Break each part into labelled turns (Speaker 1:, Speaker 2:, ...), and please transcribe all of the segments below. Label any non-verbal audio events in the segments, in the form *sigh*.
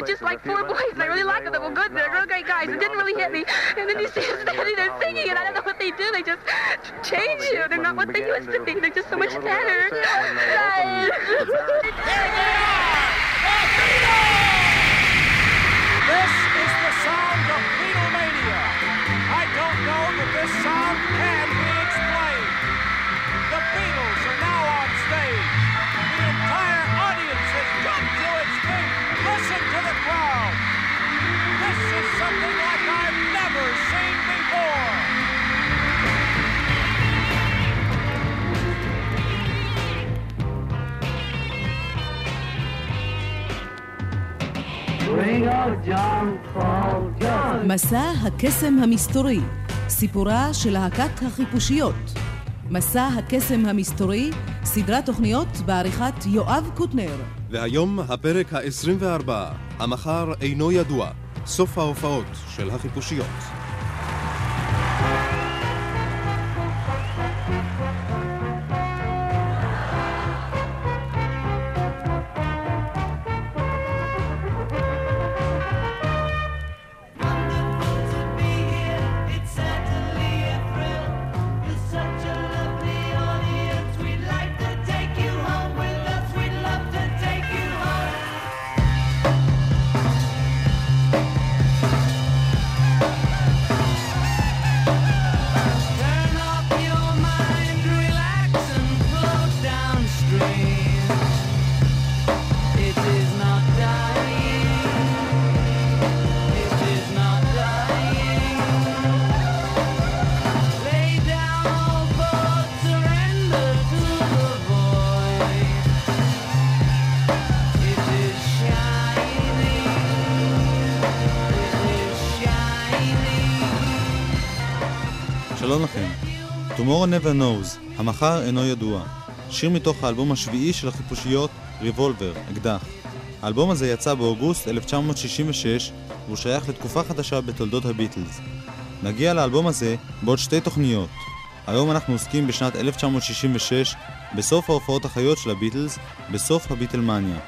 Speaker 1: were just like four boys, and I really liked them. They were good. They're real great guys. It didn't really hit me. And then you see them standing there singing, and I don't know what they do. They just change you. They're not what they used to be. They're just so much better.
Speaker 2: מסע הקסם המסתורי, סיפורה של להקת החיפושיות. מסע הקסם המסתורי, סדרת תוכניות בעריכת יואב קוטנר.
Speaker 3: והיום הפרק ה-24, המחר אינו ידוע, סוף ההופעות של החיפושיות.
Speaker 4: Tomorrow Never Knows, המחר אינו ידוע. שיר מתוך האלבום השביעי של החיפושיות, ריבולבר, אקדח. האלבום הזה יצא באוגוסט 1966, והוא שייך לתקופה חדשה בתולדות הביטלס. נגיע לאלבום הזה בעוד שתי תוכניות. היום אנחנו עוסקים בשנת 1966, בסוף ההופעות החיות של הביטלס, בסוף הביטלמניה.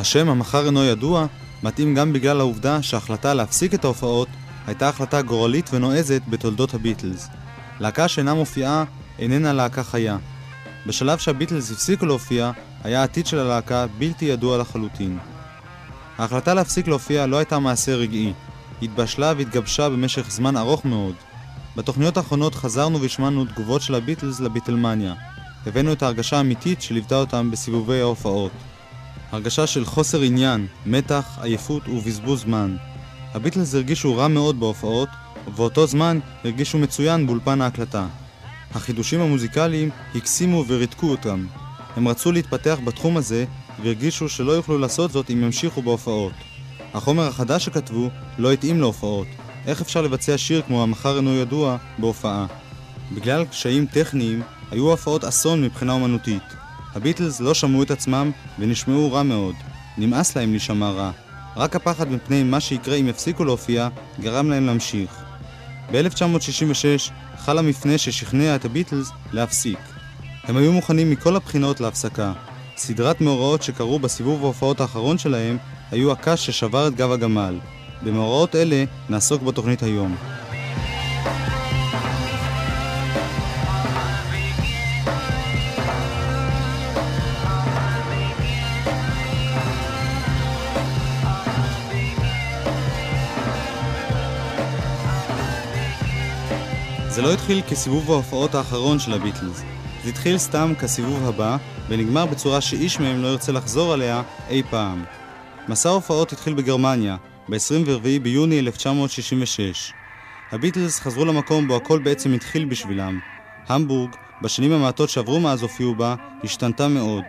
Speaker 4: השם המחר אינו ידוע מתאים גם בגלל העובדה שההחלטה להפסיק את ההופעות הייתה החלטה גורלית ונועזת בתולדות הביטלס. להקה שאינה מופיעה איננה להקה חיה. בשלב שהביטלס הפסיקו להופיע, היה העתיד של הלהקה בלתי ידוע לחלוטין. ההחלטה להפסיק להופיע לא הייתה מעשה רגעי, היא התבשלה והתגבשה במשך זמן ארוך מאוד. בתוכניות האחרונות חזרנו והשמענו תגובות של הביטלס לביטלמניה. הבאנו את ההרגשה האמיתית שליוותה אותם בסיבובי ההופעות. הרגשה של חוסר עניין, מתח, עייפות ובזבוז זמן. הביטלס הרגישו רע מאוד בהופעות, ובאותו זמן הרגישו מצוין באולפן ההקלטה. החידושים המוזיקליים הקסימו וריתקו אותם. הם רצו להתפתח בתחום הזה, והרגישו שלא יוכלו לעשות זאת אם ימשיכו בהופעות. החומר החדש שכתבו לא התאים להופעות. איך אפשר לבצע שיר כמו המחר אינו ידוע בהופעה? בגלל קשיים טכניים, היו ההופעות אסון מבחינה אומנותית. הביטלס לא שמעו את עצמם ונשמעו רע מאוד. נמאס להם להישמע רע. רק הפחד מפני מה שיקרה אם יפסיקו להופיע גרם להם להמשיך. ב-1966 חל המפנה ששכנע את הביטלס להפסיק. הם היו מוכנים מכל הבחינות להפסקה. סדרת מאורעות שקרו בסיבוב ההופעות האחרון שלהם היו הקש ששבר את גב הגמל. במאורעות אלה נעסוק בתוכנית היום. לא התחיל כסיבוב ההופעות האחרון של הביטלס. זה התחיל סתם כסיבוב הבא, ונגמר בצורה שאיש מהם לא ירצה לחזור עליה אי פעם. מסע ההופעות התחיל בגרמניה, ב-24 ביוני 1966. הביטלס חזרו למקום בו הכל בעצם התחיל בשבילם. המבורג, בשנים המעטות שעברו מאז הופיעו בה, השתנתה מאוד.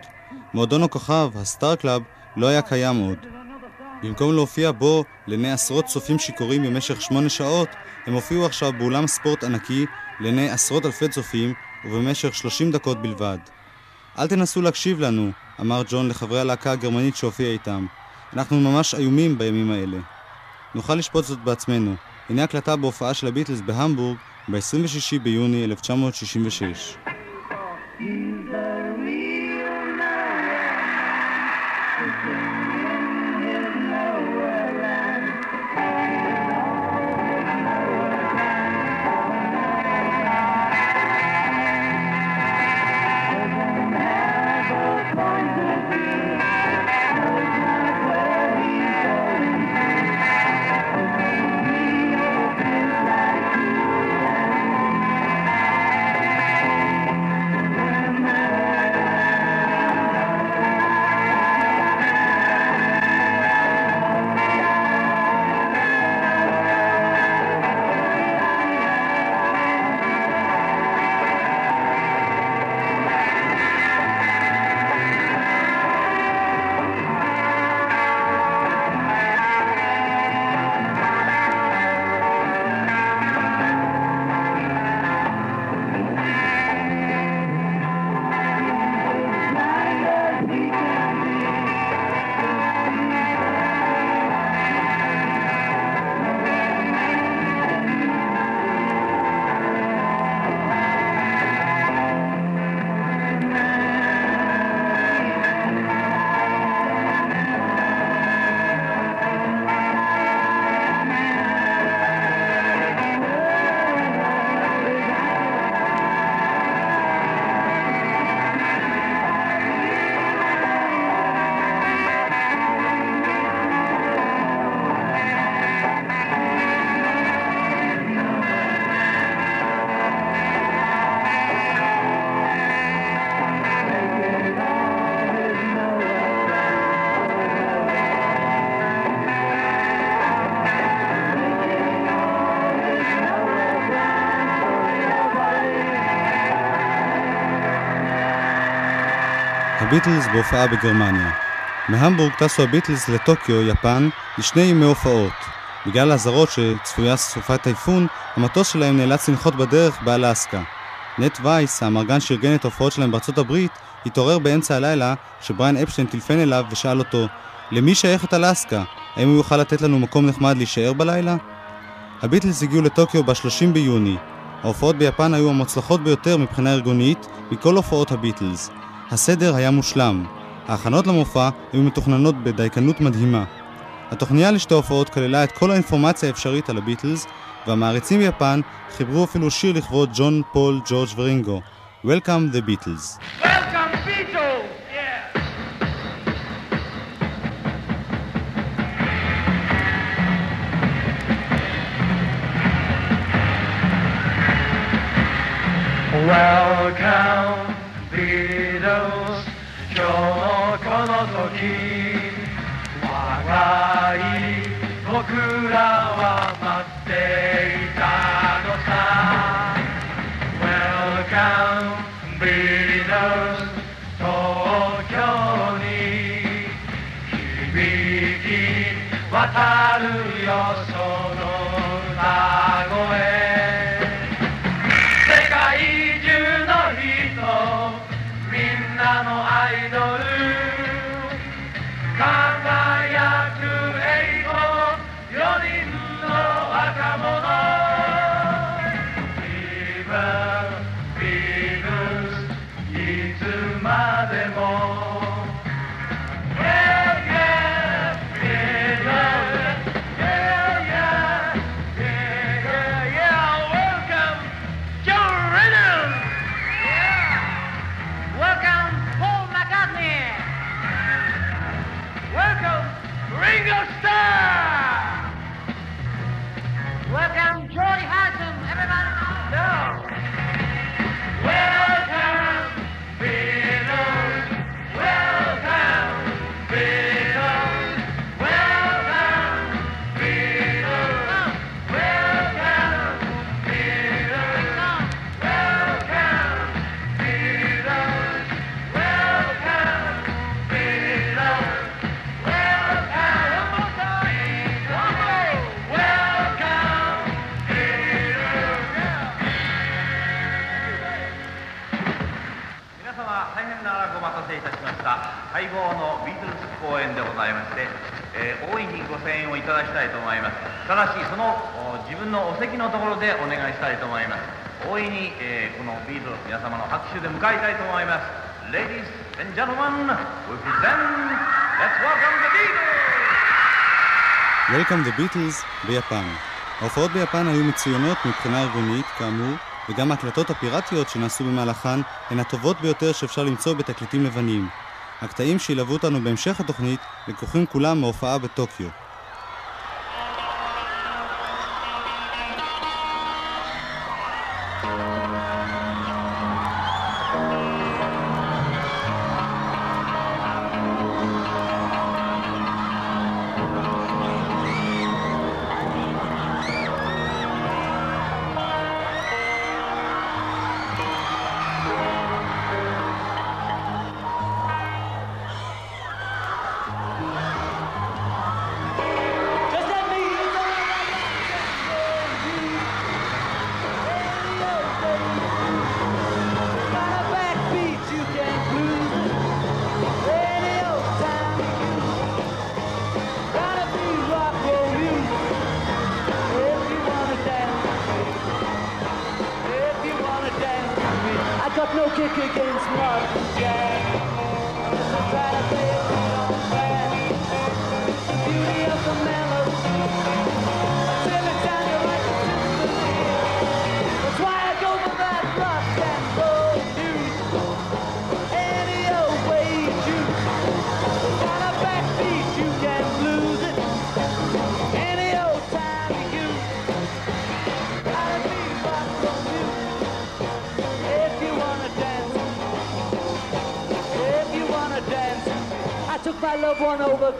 Speaker 4: מועדון הכוכב, הסטאר קלאב, לא היה קיים עוד. במקום להופיע בו לעיני עשרות צופים שיכורים במשך שמונה שעות, הם הופיעו עכשיו באולם ספורט ענקי לעיני עשרות אלפי צופים ובמשך 30 דקות בלבד. אל תנסו להקשיב לנו, אמר ג'ון לחברי הלהקה הגרמנית שהופיע איתם. אנחנו ממש איומים בימים האלה. נוכל לשפוט זאת בעצמנו. הנה הקלטה בהופעה של הביטלס בהמבורג ב-26 ביוני 1966. הביטלס בהופעה בגרמניה. מהמבורג טסו הביטלס לטוקיו, יפן, לשני ימי הופעות. בגלל האזהרות שצפויה סופת טייפון, המטוס שלהם נאלץ לנחות בדרך באלסקה. נט וייס, האמרגן שארגן את ההופעות שלהם בארצות הברית, התעורר באמצע הלילה שבריאן אפשטיין טילפן אליו ושאל אותו למי שייכת אלסקה? האם הוא יוכל לתת לנו מקום נחמד להישאר בלילה? הביטלס הגיעו לטוקיו ב-30 ביוני. ההופעות ביפן היו המוצלחות ביותר מבחינה ארגונית מכל הופעות הביטלס. הסדר היה מושלם. ההכנות למופע היו מתוכננות בדייקנות מדהימה. התוכניה לשתי הופעות כללה את כל האינפורמציה האפשרית על הביטלס, והמעריצים ביפן חיברו אפילו שיר לכבוד ג'ון, פול, ג'ורג' ורינגו. Welcome the Beatles.
Speaker 5: Welcome, Beatles! Yeah. Welcome, 時若い僕らは待っていたのさ。Welcome, Beatles 東京に。響き渡るよその歌声。世界中の人みんなのアイドル。Welcome
Speaker 6: the Beatles
Speaker 4: ביפן. ההופעות ביפן היו מצוינות מבחינה ארגונית, כאמור, וגם ההקלטות הפיראטיות שנעשו במהלכן הן הטובות ביותר שאפשר למצוא בתקליטים לבנים. הקטעים שילוו אותנו בהמשך התוכנית לקוחים כולם מהופעה בטוקיו.
Speaker 7: No kick against modern jazz. My loved one over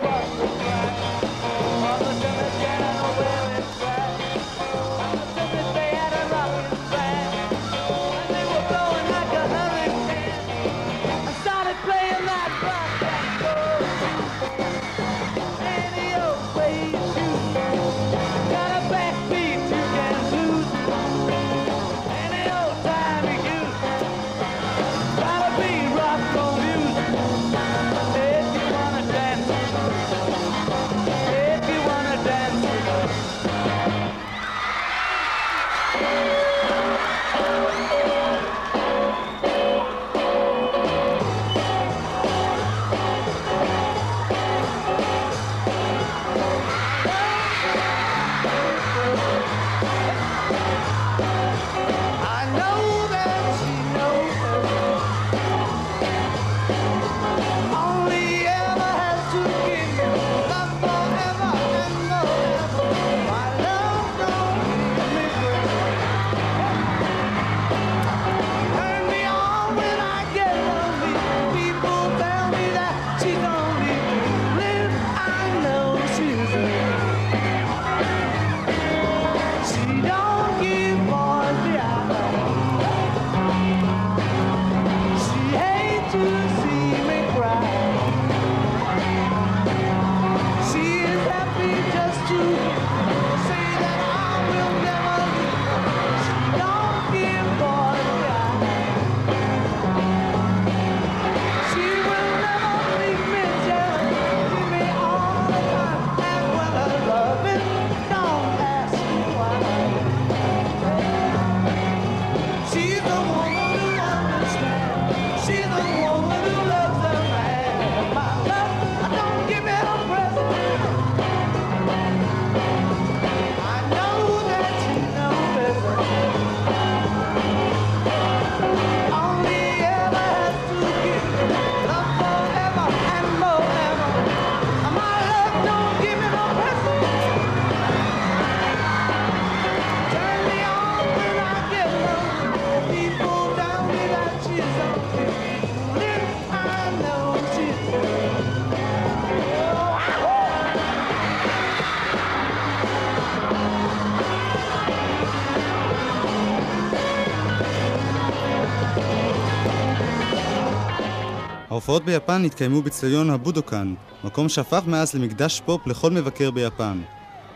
Speaker 4: ההופעות ביפן התקיימו בצליון הבודוקן, מקום שהפך מאז למקדש פופ לכל מבקר ביפן.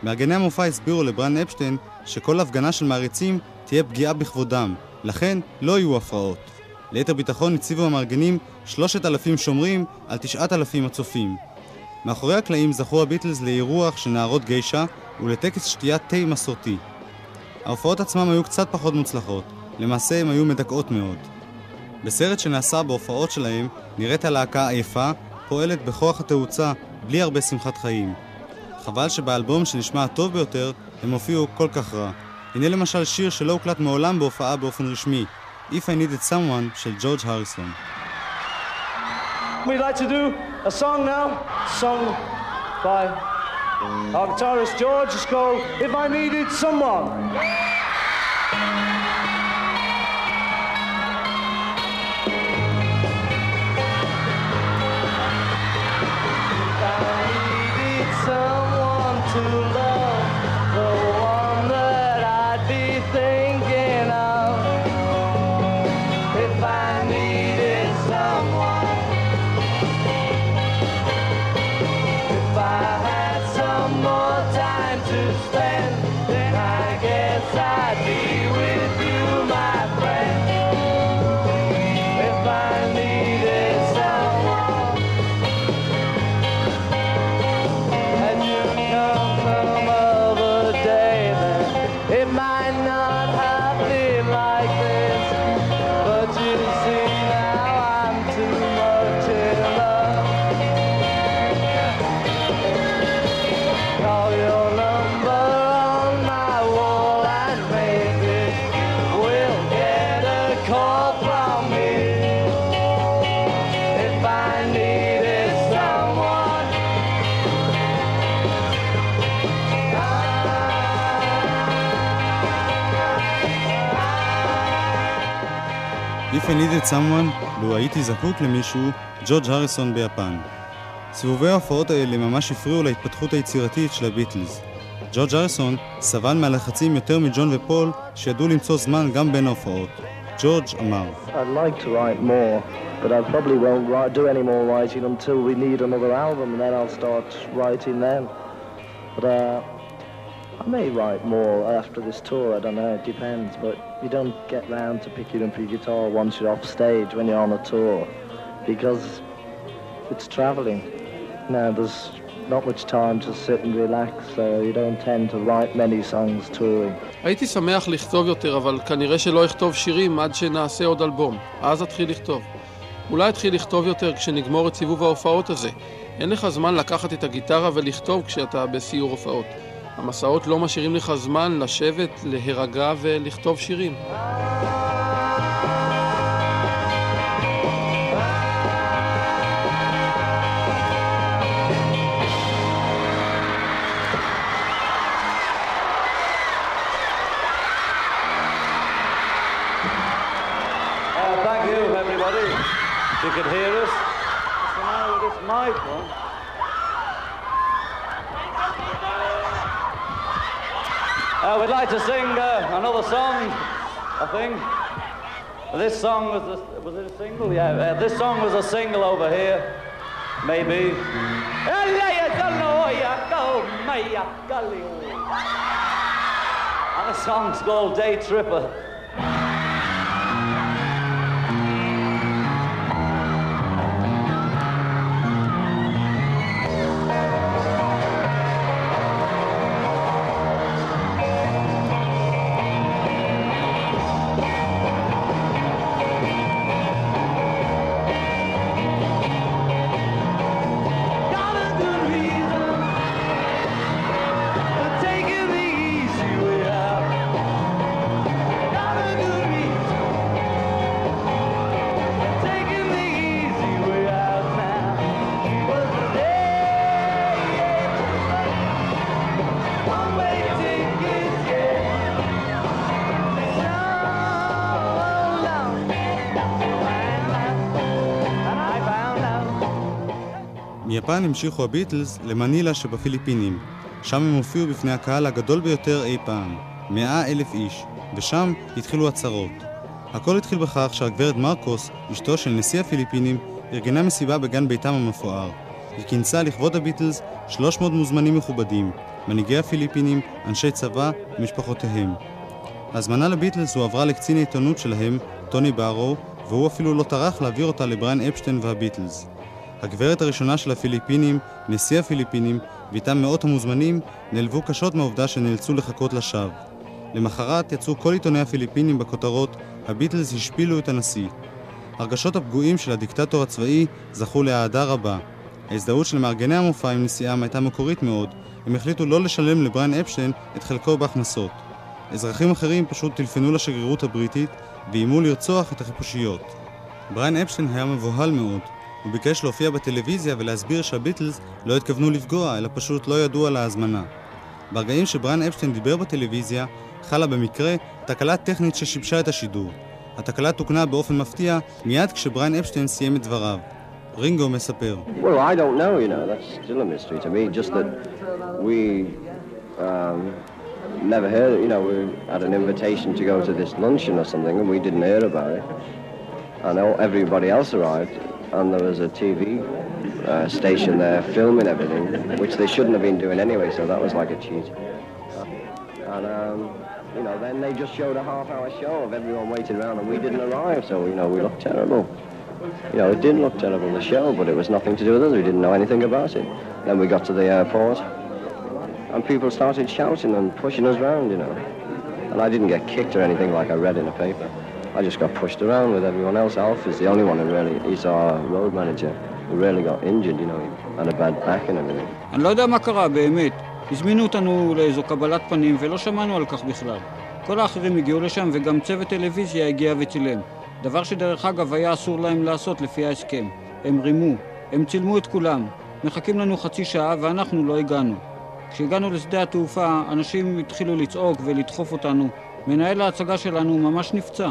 Speaker 4: מארגני המופע הסבירו לברן אפשטיין שכל הפגנה של מעריצים תהיה פגיעה בכבודם, לכן לא יהיו הפרעות. ליתר ביטחון הציבו המארגנים 3,000 שומרים על 9,000 הצופים. מאחורי הקלעים זכו הביטלס לאירוח של נערות גיישה ולטקס שתיית תה מסורתי. ההופעות עצמם היו קצת פחות מוצלחות, למעשה הן היו מדכאות מאוד. בסרט שנעשה בהופעות שלהם נראית הלהקה עייפה, פועלת בכוח התאוצה, בלי הרבה שמחת חיים. חבל שבאלבום שנשמע הטוב ביותר, הם הופיעו כל כך רע. הנה למשל שיר שלא הוקלט מעולם בהופעה באופן רשמי, If I Needed Someone של ג'ורג' הריסון.
Speaker 7: We'd like to do a song now, sung by our guitarist George. It's called If I Needed Someone. Needed Someone,
Speaker 4: לו הייתי זקוק למישהו, ג'ורג' הריסון ביפן. סיבובי ההופעות האלה ממש הפריעו להתפתחות היצירתית של הביטלס. ג'ורג' הריסון סבל מהלחצים יותר מג'ון ופול, שידעו למצוא זמן גם בין ההופעות. ג'ורג' אמר.
Speaker 8: But uh, I may write more after this tour. I don't know. It depends. But you don't get round to picking up your guitar once you're off stage when you're on a tour, because it's travelling. Now there's not much time to sit and relax, so you don't tend to write many songs touring.
Speaker 9: הייתי שמח לכתוב יותר, אבל כנראה שלא אכתוב שירים עד שנעשה עוד אלבום. אז אתחיל לכתוב. אולי אתחיל לכתוב יותר כשנגמור את סיבוב ההופעות הזה. אין לך זמן לקחת את הגיטרה ולכתוב כשאתה בסיור הופעות. המסעות לא משאירים לך זמן לשבת, להירגע ולכתוב שירים.
Speaker 7: Like to sing uh, another song, I think. This song was a, was it a single? Yeah, uh, this song was a single over here, maybe. And the song's called Day Tripper.
Speaker 4: מיפן המשיכו הביטלס למנילה שבפיליפינים. שם הם הופיעו בפני הקהל הגדול ביותר אי פעם, מאה אלף איש, ושם התחילו הצהרות. הכל התחיל בכך שהגברת מרקוס, אשתו של נשיא הפיליפינים, ארגנה מסיבה בגן ביתם המפואר. היא כינסה לכבוד הביטלס 300 מוזמנים מכובדים, מנהיגי הפיליפינים, אנשי צבא ומשפחותיהם. ההזמנה לביטלס הועברה לקצין העיתונות שלהם, טוני בארו, והוא אפילו לא טרח להעביר אותה לבריאן אפשטיין והביטלס. הגברת הראשונה של הפיליפינים, נשיא הפיליפינים, ואיתם מאות המוזמנים, נעלבו קשות מהעובדה שנאלצו לחכות לשווא. למחרת יצאו כל עיתוני הפיליפינים בכותרות "הביטלס השפילו את הנשיא". הרגשות הפגועים של הדיקטטור הצבאי זכו לאהדה רבה. ההזדהות של מארגני המופע עם נשיאם הייתה מקורית מאוד, הם החליטו לא לשלם לבריאן אפשטיין את חלקו בהכנסות. אזרחים אחרים פשוט טלפנו לשגרירות הבריטית ואיימו לרצוח את החיפושיות. בריאן אפשטיין היה מבוהל מאוד. הוא ביקש להופיע בטלוויזיה ולהסביר שהביטלס לא התכוונו לפגוע, אלא פשוט לא ידעו על ההזמנה. ברגעים שבריאן אפשטיין דיבר בטלוויזיה, חלה במקרה תקלה טכנית ששיבשה את השידור. התקלה תוקנה באופן מפתיע מיד כשבריאן אפשטיין סיים את דבריו. רינגו מספר.
Speaker 10: Well, and we everybody else arrived and there was a TV uh, station there filming everything, which they shouldn't have been doing anyway, so that was like a cheat. And, um, you know, then they just showed a half-hour show of everyone waiting around and we didn't arrive, so, you know, we looked terrible. You know, it didn't look terrible, the show, but it was nothing to do with us. We didn't know anything about it. Then we got to the airport, and people started shouting and pushing us around, you know. And I didn't get kicked or anything like I read in the paper. I just got pushed around with everyone else. Alf is the only one who really, he's our road manager, who really got injured, you know, he had a bad back and everything.
Speaker 11: אני לא יודע מה קרה, באמת. הזמינו אותנו לאיזו קבלת פנים ולא שמענו על כך בכלל. כל האחרים הגיעו לשם וגם צוות טלוויזיה הגיע וצילם. דבר שדרך אגב היה אסור להם לעשות לפי ההסכם. הם רימו, הם צילמו את כולם. מחכים לנו חצי שעה ואנחנו לא הגענו. כשהגענו לשדה התעופה, אנשים התחילו לצעוק ולדחוף אותנו. מנהל ההצגה שלנו ממש נפצע.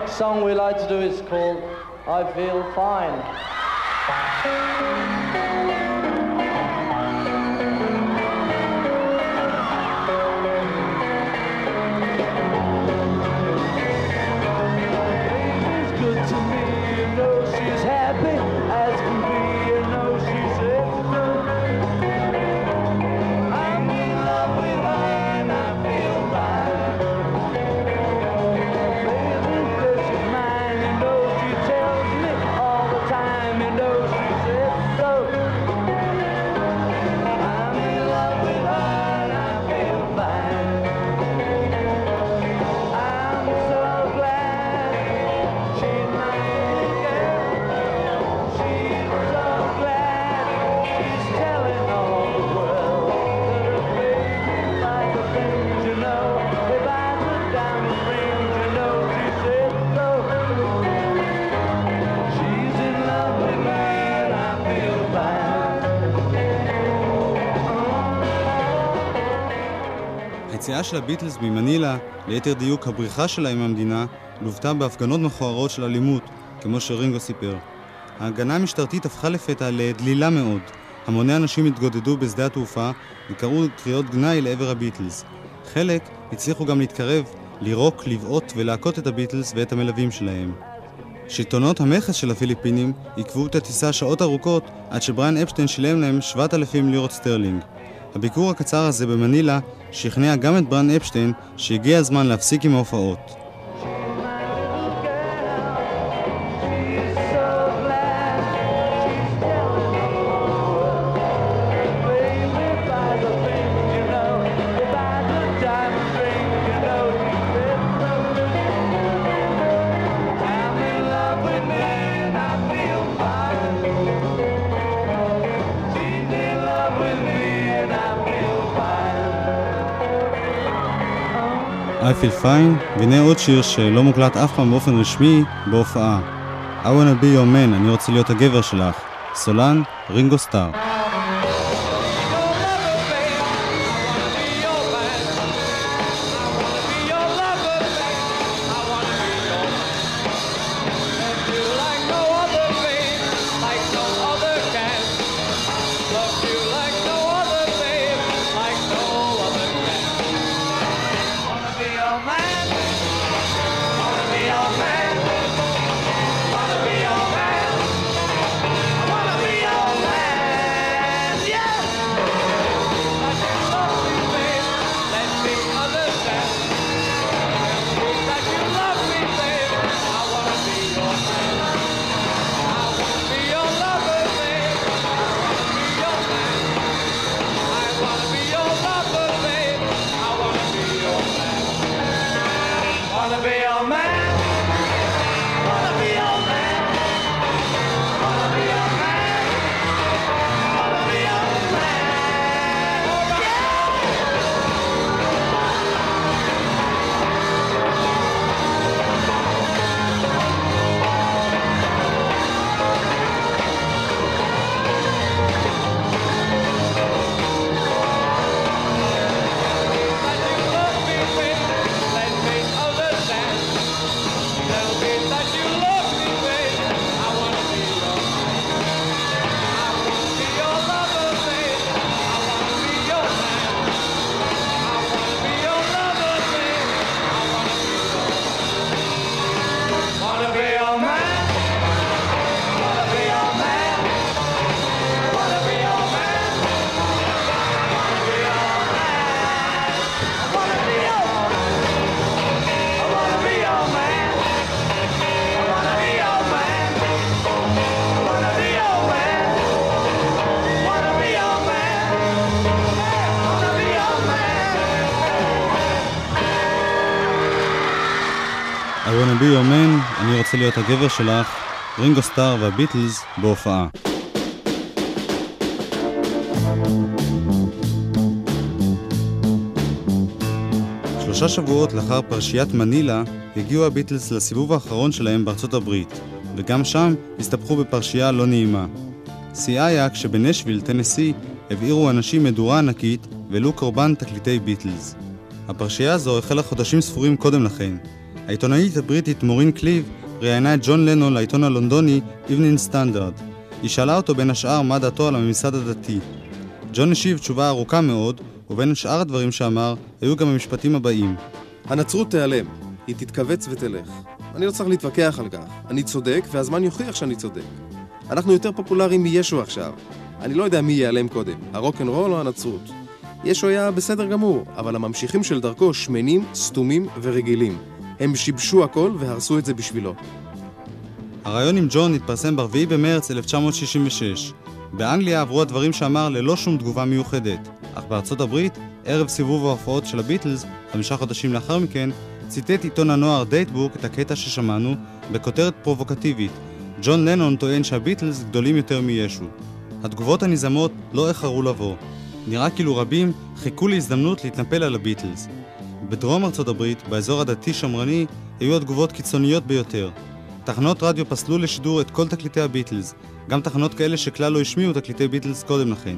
Speaker 7: Next song we like to do is called I Feel Fine.
Speaker 4: היציאה של הביטלס ממנילה, ליתר דיוק הבריחה שלהם מהמדינה, לוותה בהפגנות מכוערות של אלימות, כמו שרינגו סיפר. ההגנה המשטרתית הפכה לפתע לדלילה מאוד. המוני אנשים התגודדו בשדה התעופה וקראו קריאות גנאי לעבר הביטלס. חלק הצליחו גם להתקרב, לירוק, לבעוט ולהכות את הביטלס ואת המלווים שלהם. שלטונות המכס של הפיליפינים עיכבו את הטיסה שעות ארוכות עד שבריאן אפשטיין שילם להם 7,000 לירות סטרלינג. הביקור הקצר הזה במנילה שכנע גם את בריאן אפשטיין שהגיע הזמן להפסיק עם ההופעות. Feel fine, והנה עוד שיר שלא מוקלט אף פעם באופן רשמי בהופעה. I wanna be your man, אני רוצה להיות הגבר שלך. סולן, רינגו סטאר. להיות הגבר שלך, רינגו סטאר והביטלס בהופעה. שלושה שבועות לאחר פרשיית מנילה, הגיעו הביטלס לסיבוב האחרון שלהם בארצות הברית, וגם שם הסתבכו בפרשייה לא נעימה. שיאה היה כשבנשוויל, טנסי, הבעירו אנשים מדורה ענקית והעלו קורבן תקליטי ביטלס. הפרשייה הזו החלה חודשים ספורים קודם לכן. העיתונאית הבריטית מורין קליב ראיינה את ג'ון לנון לעיתון הלונדוני Evening Standard. היא שאלה אותו בין השאר מה דעתו על הממסד הדתי. ג'ון השיב תשובה ארוכה מאוד, ובין שאר הדברים שאמר, היו גם המשפטים הבאים.
Speaker 3: הנצרות תיעלם, היא תתכווץ ותלך. אני לא צריך להתווכח על כך. אני צודק, והזמן יוכיח שאני צודק. אנחנו יותר פופולריים מישו עכשיו. אני לא יודע מי ייעלם קודם, הרוקנרול או הנצרות. ישו היה בסדר גמור, אבל הממשיכים של דרכו שמנים, סתומים ורגילים. הם שיבשו הכל והרסו את זה בשבילו.
Speaker 4: הראיון עם ג'ון התפרסם ב-4 במרץ 1966. באנגליה עברו הדברים שאמר ללא שום תגובה מיוחדת, אך בארצות הברית, ערב סיבוב ההופעות של הביטלס, חמישה חודשים לאחר מכן, ציטט עיתון הנוער דייטבוק את הקטע ששמענו בכותרת פרובוקטיבית ג'ון לנון טוען שהביטלס גדולים יותר מישו. התגובות הנזעמות לא איחרו לבוא. נראה כאילו רבים חיכו להזדמנות להתנפל על הביטלס. בדרום ארצות הברית, באזור הדתי-שמרני, היו התגובות קיצוניות ביותר. תחנות רדיו פסלו לשידור את כל תקליטי הביטלס, גם תחנות כאלה שכלל לא השמיעו תקליטי ביטלס קודם לכן.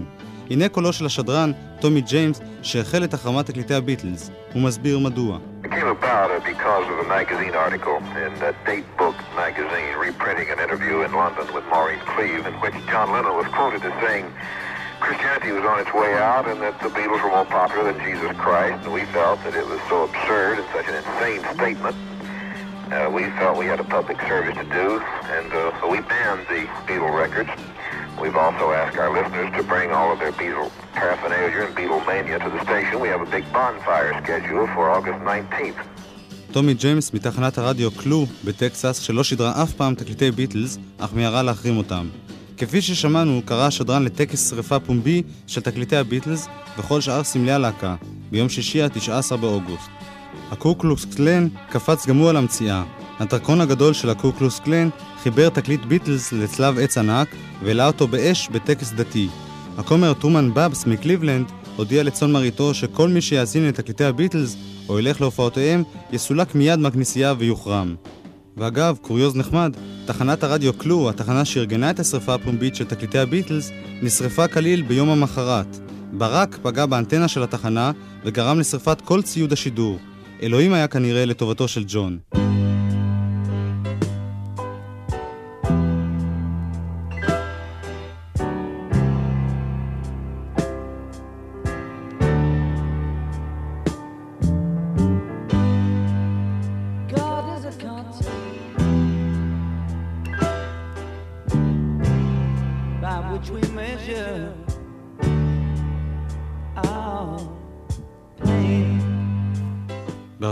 Speaker 4: הנה קולו של השדרן, טומי ג'יימס, שהחל את החרמת תקליטי הביטלס. הוא מסביר מדוע.
Speaker 12: Magazine magazine reprinting an interview in London with Maureen Cleave in which John Lennon was quoted as saying Christianity was on its way out and that the Beatles were more popular than Jesus Christ and we felt that it was so absurd and such an insane statement uh, we felt we had a public service to do and uh, so we banned the Beatle records We've also asked our listeners to bring all of their Beatle paraphernalia and Beatlemania to the station. We have a big bonfire scheduled for August 19th.
Speaker 4: טומי ג'יימס מתחנת הרדיו קלו בטקסס שלא שידרה אף פעם תקליטי ביטלס, אך מיהרה להחרים אותם. כפי ששמענו, קרא השדרן לטקס שרפה פומבי של תקליטי הביטלס וכל שאר סמלי הלהקה, ביום שישי ה-19 באוגוסט. הקוקלוקס קלן קפץ גם הוא על המציאה. הדרקון הגדול של הקוקלוס קלן חיבר תקליט ביטלס לצלב עץ ענק והעלה אותו באש בטקס דתי. הכומר טרומן באבס מקליבלנד הודיע לצאן מרעיתו שכל מי שיאזין לתקליטי הביטלס או ילך להופעותיהם יסולק מיד מהכנסייה ויוחרם. ואגב, קוריוז נחמד, תחנת הרדיו קלו, התחנה שארגנה את השרפה הפומבית של תקליטי הביטלס, נשרפה כליל ביום המחרת. ברק פגע באנטנה של התחנה וגרם לשרפת כל ציוד השידור. אלוהים היה כנראה לטובתו של ג'ון.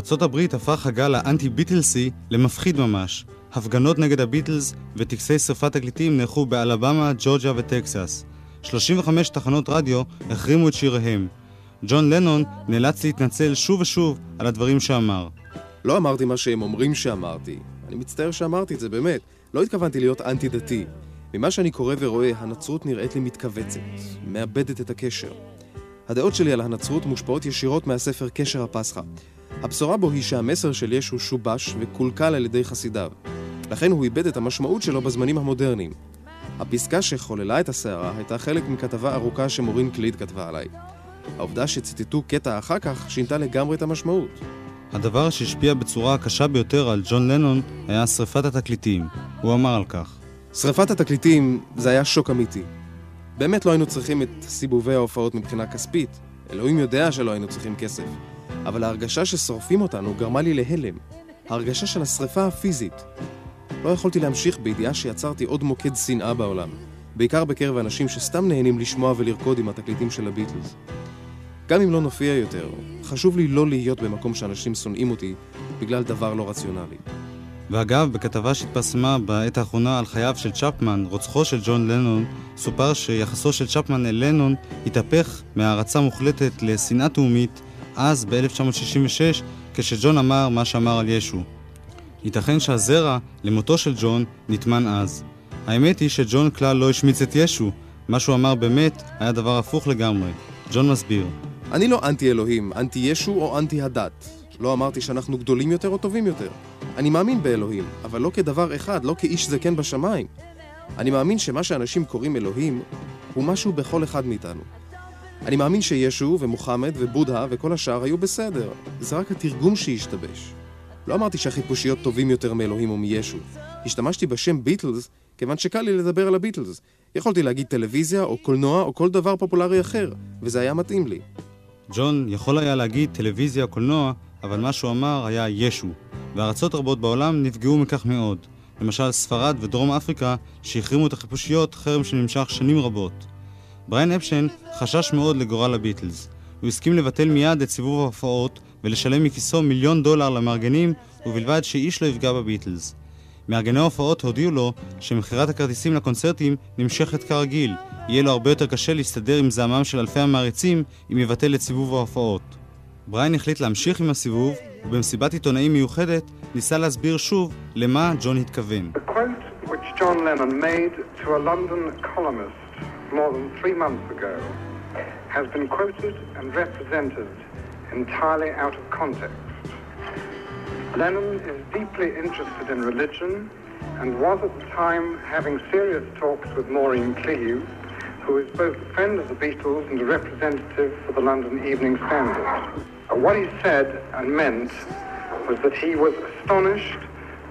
Speaker 4: בארצות הברית הפך הגל האנטי-ביטלסי למפחיד ממש. הפגנות נגד הביטלס וטקסי שרפת תקליטים נערכו באלבמה, ג'ורג'יה וטקסס. 35 תחנות רדיו החרימו את שיריהם. ג'ון לנון נאלץ להתנצל שוב ושוב על הדברים שאמר.
Speaker 3: לא אמרתי מה שהם אומרים שאמרתי. אני מצטער שאמרתי את זה, באמת. לא התכוונתי להיות אנטי-דתי. ממה שאני קורא ורואה, הנצרות נראית לי מתכווצת, מאבדת את הקשר. הדעות שלי על הנצרות מושפעות ישירות מהספר קשר הפסחא. הבשורה בו היא שהמסר של ישו שובש וקולקל על ידי חסידיו. לכן הוא איבד את המשמעות שלו בזמנים המודרניים. הפסקה שחוללה את הסערה הייתה חלק מכתבה ארוכה שמורין קליד כתבה עליי. העובדה שציטטו קטע אחר כך שינתה לגמרי את המשמעות.
Speaker 4: הדבר שהשפיע בצורה הקשה ביותר על ג'ון לנון היה שרפת התקליטים. הוא אמר על כך.
Speaker 3: שרפת התקליטים זה היה שוק אמיתי. באמת לא היינו צריכים את סיבובי ההופעות מבחינה כספית. אלוהים יודע שלא היינו צריכים כסף. אבל ההרגשה ששורפים אותנו גרמה לי להלם. ההרגשה של השרפה הפיזית. לא יכולתי להמשיך בידיעה שיצרתי עוד מוקד שנאה בעולם. בעיקר בקרב אנשים שסתם נהנים לשמוע ולרקוד עם התקליטים של הביטלס. גם אם לא נופיע יותר, חשוב לי לא להיות במקום שאנשים שונאים אותי בגלל דבר לא רציונלי.
Speaker 4: ואגב, בכתבה שהתפרסמה בעת האחרונה על חייו של צ'פמן, רוצחו של ג'ון לנון, סופר שיחסו של צ'פמן אל לנון התהפך מהערצה מוחלטת לשנאה תאומית אז, ב-1966, כשג'ון אמר מה שאמר על ישו. ייתכן שהזרע למותו של ג'ון נטמן אז. האמת היא שג'ון כלל לא השמיץ את ישו, מה שהוא אמר באמת היה דבר הפוך לגמרי. ג'ון מסביר.
Speaker 3: אני לא אנטי אלוהים, אנטי ישו או אנטי הדת. לא אמרתי שאנחנו גדולים יותר או טובים יותר. אני מאמין באלוהים, אבל לא כדבר אחד, לא כאיש זקן בשמיים. אני מאמין שמה שאנשים קוראים אלוהים, הוא משהו בכל אחד מאיתנו. אני מאמין שישו ומוחמד ובודהה וכל השאר היו בסדר. זה רק התרגום שהשתבש. לא אמרתי שהחיפושיות טובים יותר מאלוהים או מישו. השתמשתי בשם ביטלס כיוון שקל לי לדבר על הביטלס. יכולתי להגיד טלוויזיה או קולנוע או כל דבר פופולרי אחר, וזה היה מתאים לי.
Speaker 4: ג'ון יכול היה להגיד טלוויזיה או קולנוע, אבל מה שהוא אמר היה ישו, וארצות רבות בעולם נפגעו מכך מאוד. למשל ספרד ודרום אפריקה, שהחרימו את החיפושיות, חרם שנמשך שנים רבות. בריין אפשטיין חשש מאוד לגורל הביטלס. הוא הסכים לבטל מיד את סיבוב ההופעות ולשלם מכיסו מיליון דולר למארגנים, ובלבד שאיש לא יפגע בביטלס. מארגני ההופעות הודיעו לו שמכירת הכרטיסים לקונצרטים נמשכת כרגיל, יהיה לו הרבה יותר קשה להסתדר עם זעמם של אלפי המעריצים אם יבטל את סיבוב ההופעות. בריין החליט להמשיך עם הסיבוב, ובמסיבת עיתונאים מיוחדת ניסה להסביר שוב למה ג'ון התכוון.
Speaker 13: The quote which John Lennon made to a London columnist more than three months ago has been quoted and represented entirely out of context. Lennon is deeply interested in religion and was at the time having serious talks with Maureen Cleave, who is both a friend of the Beatles and a representative for the London Evening Standard. What he said and meant was that he was astonished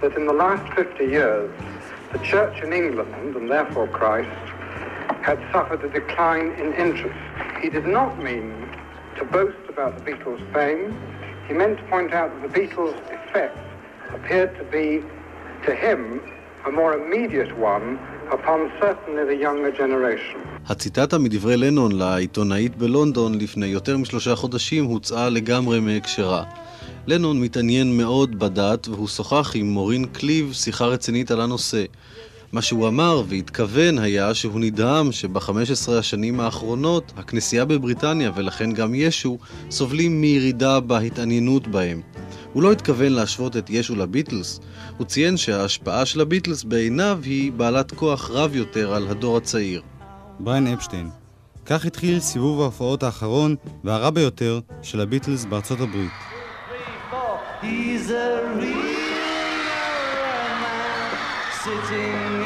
Speaker 13: that in the last 50 years, the Church in England, and therefore Christ, had suffered a decline in interest. He did not mean to boast about the Beatles' fame. He meant to point out that the Beatles' effect appeared to be, to him, a more immediate one upon certainly the younger generation.
Speaker 14: הציטטה מדברי לנון לעיתונאית בלונדון לפני יותר משלושה חודשים הוצאה לגמרי מהקשרה. לנון מתעניין מאוד בדת והוא שוחח עם מורין קליב שיחה רצינית על הנושא. מה שהוא אמר והתכוון היה שהוא נדהם שב-15 השנים האחרונות הכנסייה בבריטניה ולכן גם ישו סובלים מירידה בהתעניינות בהם. הוא לא התכוון להשוות את ישו לביטלס, הוא ציין שההשפעה של הביטלס בעיניו היא בעלת כוח רב יותר על הדור הצעיר.
Speaker 4: בריין אפשטיין. כך התחיל סיבוב ההופעות האחרון והרע ביותר של הביטלס בארצות הברית.
Speaker 7: He's a real man sitting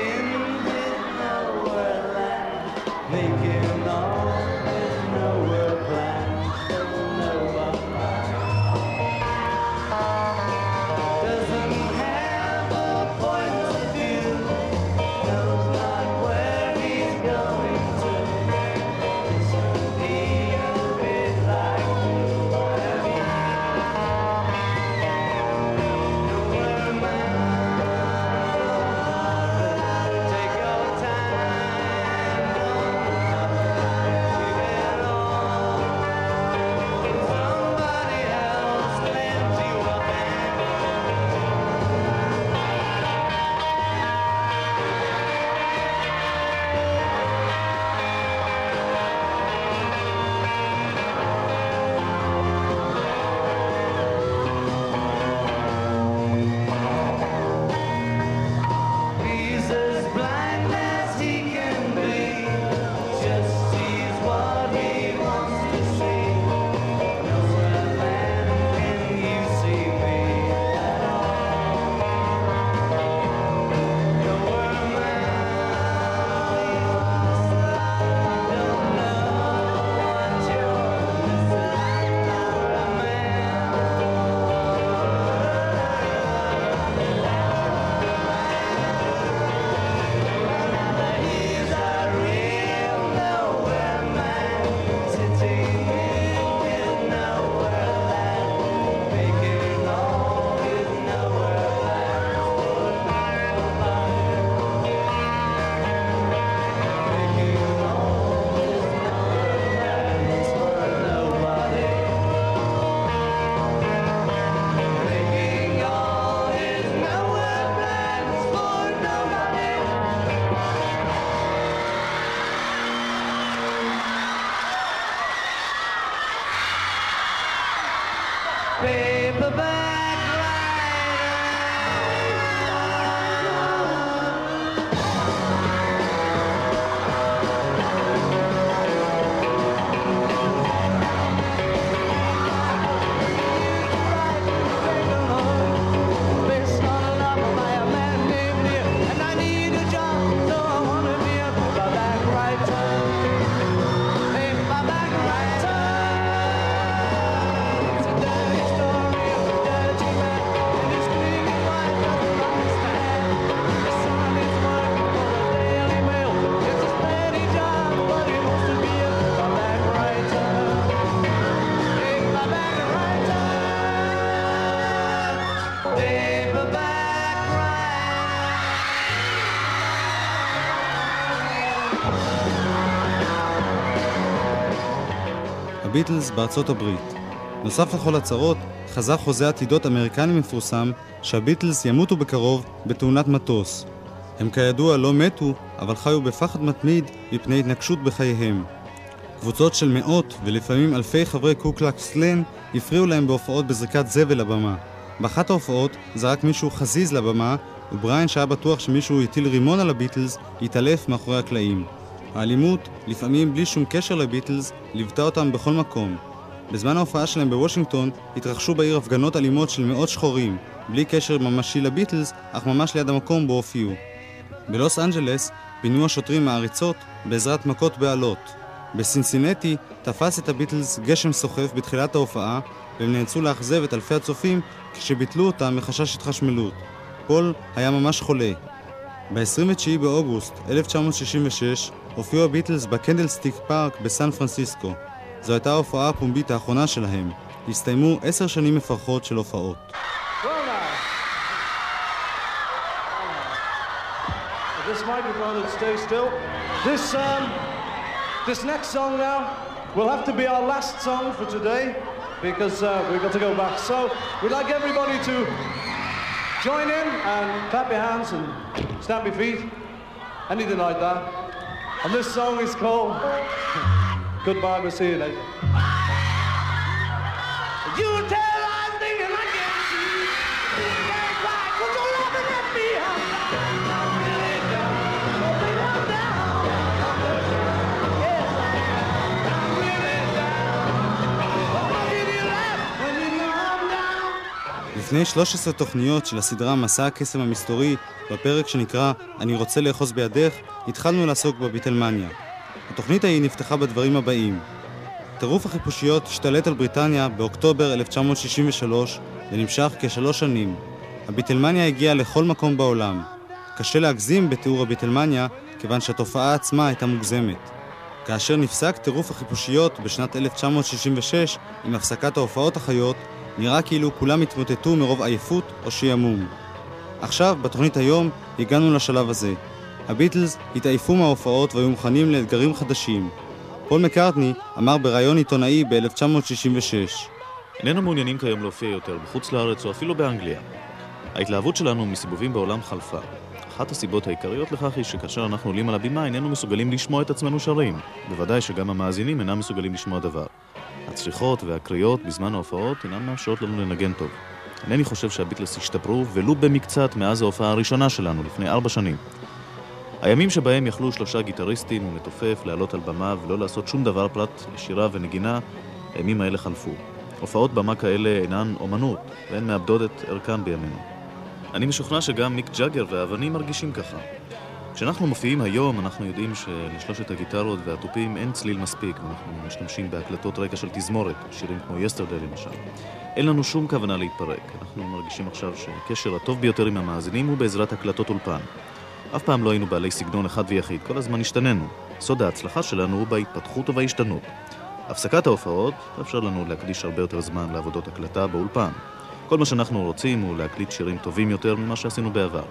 Speaker 4: הביטלס בארצות הברית. נוסף לכל הצרות, חזה חוזה עתידות אמריקני מפורסם שהביטלס ימותו בקרוב בתאונת מטוס. הם כידוע לא מתו, אבל חיו בפחד מתמיד מפני התנקשות בחייהם. קבוצות של מאות ולפעמים אלפי חברי קוקלקס קלן הפריעו להם בהופעות בזריקת זבל לבמה. באחת ההופעות זרק מישהו חזיז לבמה, ובריין שהיה בטוח שמישהו הטיל רימון על הביטלס, התעלף מאחורי הקלעים. האלימות, לפעמים בלי שום קשר לביטלס, ליוותה אותם בכל מקום. בזמן ההופעה שלהם בוושינגטון התרחשו בעיר הפגנות אלימות של מאות שחורים, בלי קשר ממשי לביטלס, אך ממש ליד המקום בו הופיעו. בלוס אנג'לס פינו השוטרים מעריצות בעזרת מכות באלות. בסינסינטי תפס את הביטלס גשם סוחף בתחילת ההופעה, והם נאלצו לאכזב את אלפי הצופים כשביטלו אותם מחשש התחשמלות. פול היה ממש חולה. ב-29 באוגוסט 1966 הופיעו הביטלס בקנדלסטיק פארק בסן פרנסיסקו. זו הייתה ההופעה הפומבית האחרונה שלהם. הסתיימו עשר שנים מפרכות של הופעות.
Speaker 15: This microphone would stay still. This um, this next song now will have to be our last song for today because uh, we've got to go back. So we'd like everybody to join in and clap your hands and stamp your feet, anything like that. And this song is called Goodbye, we'll see you later. You tell I'm thinking I can see. That's right, 'cause you're loving at me. I'm I'm really down. I'm down. Yes, I'm really down. I'll give you laugh when you know I'm down.
Speaker 4: לפני 13 תוכניות של הסדרה מסע הקסם המסתורי, בפרק שנקרא "אני רוצה לאחוז בידך", התחלנו לעסוק בביטלמניה. התוכנית ההיא נפתחה בדברים הבאים: טירוף החיפושיות השתלט על בריטניה באוקטובר 1963 ונמשך כשלוש שנים. הביטלמניה הגיעה לכל מקום בעולם. קשה להגזים בתיאור הביטלמניה, כיוון שהתופעה עצמה הייתה מוגזמת. כאשר נפסק טירוף החיפושיות בשנת 1966 עם הפסקת ההופעות החיות, נראה כאילו כולם התמוטטו מרוב עייפות או שעמום. עכשיו, בתוכנית היום, הגענו לשלב הזה. הביטלס התעייפו מההופעות והיו מוכנים לאתגרים חדשים. פול מקארטני אמר בריאיון עיתונאי ב-1966
Speaker 16: איננו מעוניינים כיום להופיע יותר בחוץ לארץ או אפילו באנגליה. ההתלהבות שלנו מסיבובים בעולם חלפה. אחת הסיבות העיקריות לכך היא שכאשר אנחנו עולים על הבימה איננו מסוגלים לשמוע את עצמנו שרים. בוודאי שגם המאזינים אינם מסוגלים לשמוע דבר. הצריחות והקריאות בזמן ההופעות אינן מאפשרות לנו לנגן טוב. אינני חושב שהביטלס השתפרו ולו במקצת מאז ההופעה הראשונה שלנו לפני ארבע שנים. הימים שבהם יכלו שלושה גיטריסטים ומתופף לעלות על במה ולא לעשות שום דבר פרט לשירה ונגינה, הימים האלה חלפו. הופעות במה כאלה אינן אומנות, והן מאבדות את ערכן בימינו. אני משוכנע שגם מיק ג'אגר והאבנים מרגישים ככה. כשאנחנו מופיעים היום, אנחנו יודעים שלשלושת הגיטרות והתופים אין צליל מספיק, ואנחנו משתמשים בהקלטות רקע של תזמורת, שירים כמו יסטרדי למשל. אין לנו שום כוונה להתפרק. אנחנו מרגישים עכשיו שהקשר הטוב ביותר עם המאזינים הוא בעזרת הקלטות אולפן. אף פעם לא היינו בעלי סגנון אחד ויחיד, כל הזמן השתננו. סוד ההצלחה שלנו הוא בהתפתחות ובהשתנות. הפסקת ההופעות תאפשר לנו להקדיש הרבה יותר זמן לעבודות הקלטה באולפן. כל מה שאנחנו רוצים הוא להקליט שירים טובים יותר ממה שעשינו בעבר.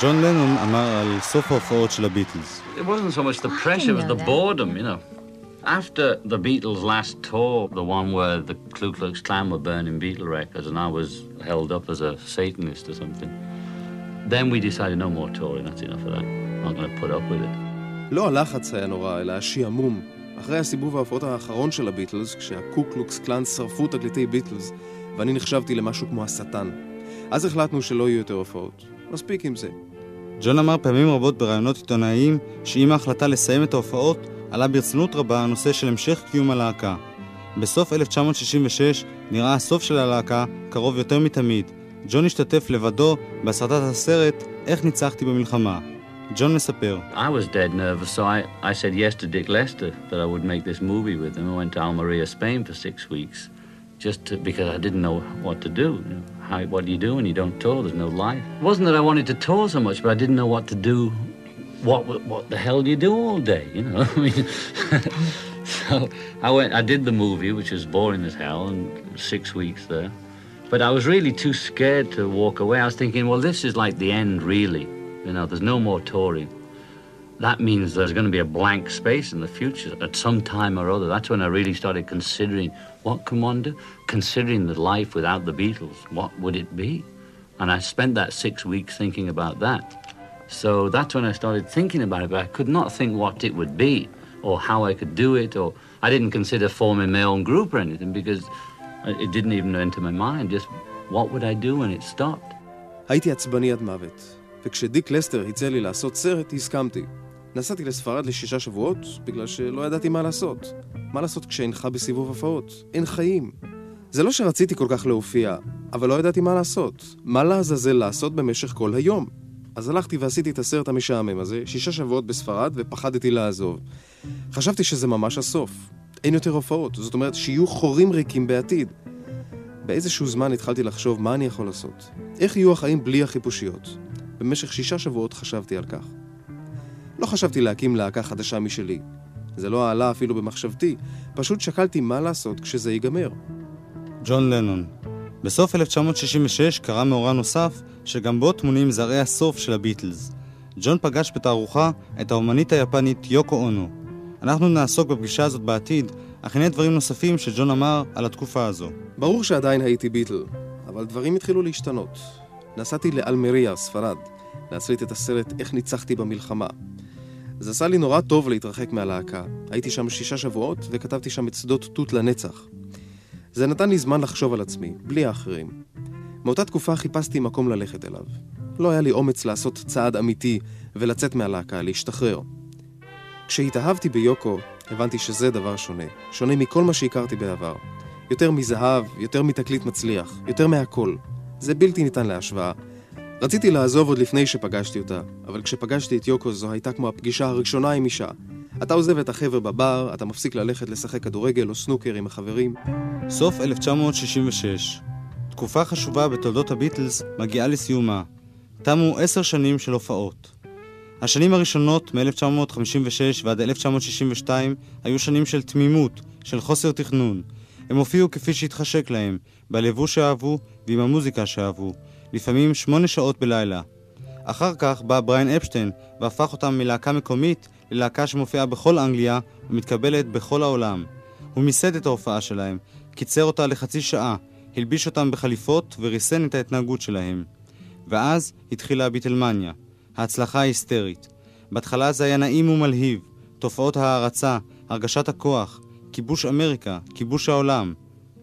Speaker 4: ג'ון לנון אמר על סוף ההופעות של הביטלס.
Speaker 17: It wasn't so much the pressure, it was the boredom, you know. After the Beatles' last tour, the one where the Ku Klux Klan were burning Beatle records and I was held up as a Satanist or something, then we decided no more touring, that's enough of that. I'm not going to put up with it.
Speaker 3: לא הלחץ היה נורא, אלא השעמום. אחרי הסיבוב ההופעות האחרון של הביטלס, כשהקו קלוקס קלאן שרפו תקליטי ביטלס, ואני נחשבתי למשהו כמו השטן. אז החלטנו שלא יהיו יותר הופעות. מספיק עם זה.
Speaker 4: ג'ון אמר פעמים רבות בראיונות עיתונאיים שעם ההחלטה לסיים את ההופעות עלה ברצינות רבה הנושא של המשך קיום הלהקה. בסוף 1966 נראה הסוף של הלהקה קרוב יותר מתמיד. ג'ון השתתף לבדו בהסרטת הסרט "איך ניצחתי במלחמה". ג'ון מספר
Speaker 17: I was dead nervous, so I, I said yes to Dick Lester that I would make this movie with him. I went to Almeria, Spain for six weeks, just to, because I didn't know what to do. How, what do you do when you don't tour? There's no life. It wasn't that I wanted to tour so much, but I didn't know what to do. What what the hell do you do all day? You know, I *laughs* mean, so I went. I did the movie, which was boring as hell, and six weeks there. But I was really too scared to walk away. I was thinking, well, this is like the end, really. You know, there's no more touring. That means there's going to be a blank space in the future at some time or other. That's when I really started considering what can one do? Considering the life without the Beatles, what would it be? And I spent that six weeks thinking about that. So that's when I started thinking about it, but I could not think what it would be or how I could do it, or I didn't consider forming my own group or anything because it didn't even enter my mind. Just what would I do when it stopped?
Speaker 3: הייתי עצבני עד מוות, וכשדיק לסטר הציע לי לעשות סרט, הסכמתי. נסעתי לספרד לשישה שבועות, בגלל שלא ידעתי מה לעשות. מה לעשות כשאינך בסיבוב הופעות? אין חיים. זה לא שרציתי כל כך להופיע, אבל לא ידעתי מה לעשות. מה לעזאזל לעשות במשך כל היום? אז הלכתי ועשיתי את הסרט המשעמם הזה, שישה שבועות בספרד, ופחדתי לעזוב. חשבתי שזה ממש הסוף. אין יותר הופעות, זאת אומרת שיהיו חורים ריקים בעתיד. באיזשהו זמן התחלתי לחשוב מה אני יכול לעשות. איך יהיו החיים בלי החיפושיות? במשך שישה שבועות חשבתי על כך. לא חשבתי להקים להקה חדשה משלי. זה לא עלה אפילו במחשבתי, פשוט שקלתי מה לעשות כשזה ייגמר.
Speaker 4: ג'ון לנון בסוף 1966 קרה מאורע נוסף, שגם בו טמונים זרעי הסוף של הביטלס. ג'ון פגש בתערוכה את האומנית היפנית יוקו אונו. אנחנו נעסוק בפגישה הזאת בעתיד, אך הנה דברים נוספים שג'ון אמר על התקופה הזו.
Speaker 3: ברור שעדיין הייתי ביטל, אבל דברים התחילו להשתנות. נסעתי לאלמריה, ספרד, להסריט את הסרט "איך ניצחתי במלחמה". זה עשה לי נורא טוב להתרחק מהלהקה. הייתי שם שישה שבועות וכתבתי שם את שדות תות לנצח. זה נתן לי זמן לחשוב על עצמי, בלי האחרים. מאותה תקופה חיפשתי מקום ללכת אליו. לא היה לי אומץ לעשות צעד אמיתי ולצאת מהלהקה, להשתחרר. כשהתאהבתי ביוקו, הבנתי שזה דבר שונה. שונה מכל מה שהכרתי בעבר. יותר מזהב, יותר מתקליט מצליח, יותר מהכל. זה בלתי ניתן להשוואה. רציתי לעזוב עוד לפני שפגשתי אותה, אבל כשפגשתי את יוקו זו הייתה כמו הפגישה הראשונה עם אישה. אתה עוזב את החבר'ה בבר, אתה מפסיק ללכת לשחק כדורגל או סנוקר עם החברים.
Speaker 4: סוף 1966. תקופה חשובה בתולדות הביטלס מגיעה לסיומה. תמו עשר שנים של הופעות. השנים הראשונות, מ-1956 ועד 1962, היו שנים של תמימות, של חוסר תכנון. הם הופיעו כפי שהתחשק להם, בלבוש שאהבו ועם המוזיקה שאהבו, לפעמים שמונה שעות בלילה. אחר כך בא בריין אפשטיין והפך אותם מלהקה מקומית ללהקה שמופיעה בכל אנגליה ומתקבלת בכל העולם. הוא מיסד את ההופעה שלהם, קיצר אותה לחצי שעה, הלביש אותם בחליפות וריסן את ההתנהגות שלהם. ואז התחילה הביטלמניה, ההצלחה ההיסטרית. בהתחלה זה היה נעים ומלהיב, תופעות ההערצה, הרגשת הכוח, כיבוש אמריקה, כיבוש העולם.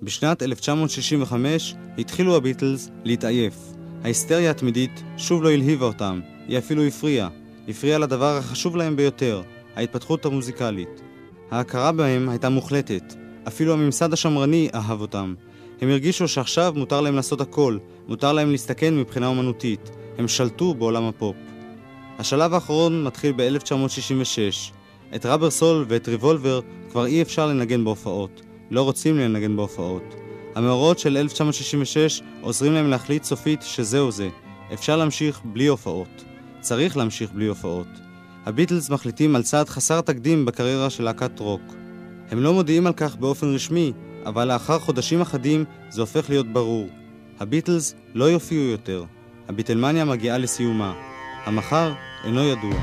Speaker 4: בשנת 1965 התחילו הביטלס להתעייף. ההיסטריה התמידית שוב לא הלהיבה אותם, היא אפילו הפריעה. הפריעה לדבר החשוב להם ביותר, ההתפתחות המוזיקלית. ההכרה בהם הייתה מוחלטת, אפילו הממסד השמרני אהב אותם. הם הרגישו שעכשיו מותר להם לעשות הכל, מותר להם להסתכן מבחינה אומנותית. הם שלטו בעולם הפופ. השלב האחרון מתחיל ב-1966. את ראבר סול ואת ריבולבר כבר אי אפשר לנגן בהופעות. לא רוצים לנגן בהופעות. המאורעות של 1966 עוזרים להם להחליט סופית שזהו זה. אפשר להמשיך בלי הופעות. צריך להמשיך בלי הופעות. הביטלס מחליטים על צעד חסר תקדים בקריירה של להקת רוק. הם לא מודיעים על כך באופן רשמי, אבל לאחר חודשים אחדים זה הופך להיות ברור. הביטלס לא יופיעו יותר. הביטלמניה מגיעה לסיומה.
Speaker 7: המחר אינו ידוע.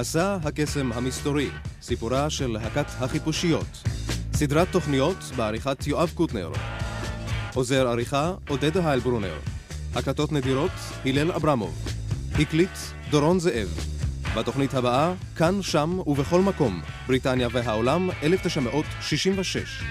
Speaker 3: מסע הקסם המסתורי, סיפורה של להקת החיפושיות. סדרת תוכניות בעריכת יואב קוטנר. עוזר עריכה עודד היילברונר. הקלטות נדירות הלל אברמוב. הקליט דורון זאב. בתוכנית הבאה, כאן, שם ובכל מקום, בריטניה והעולם, 1966.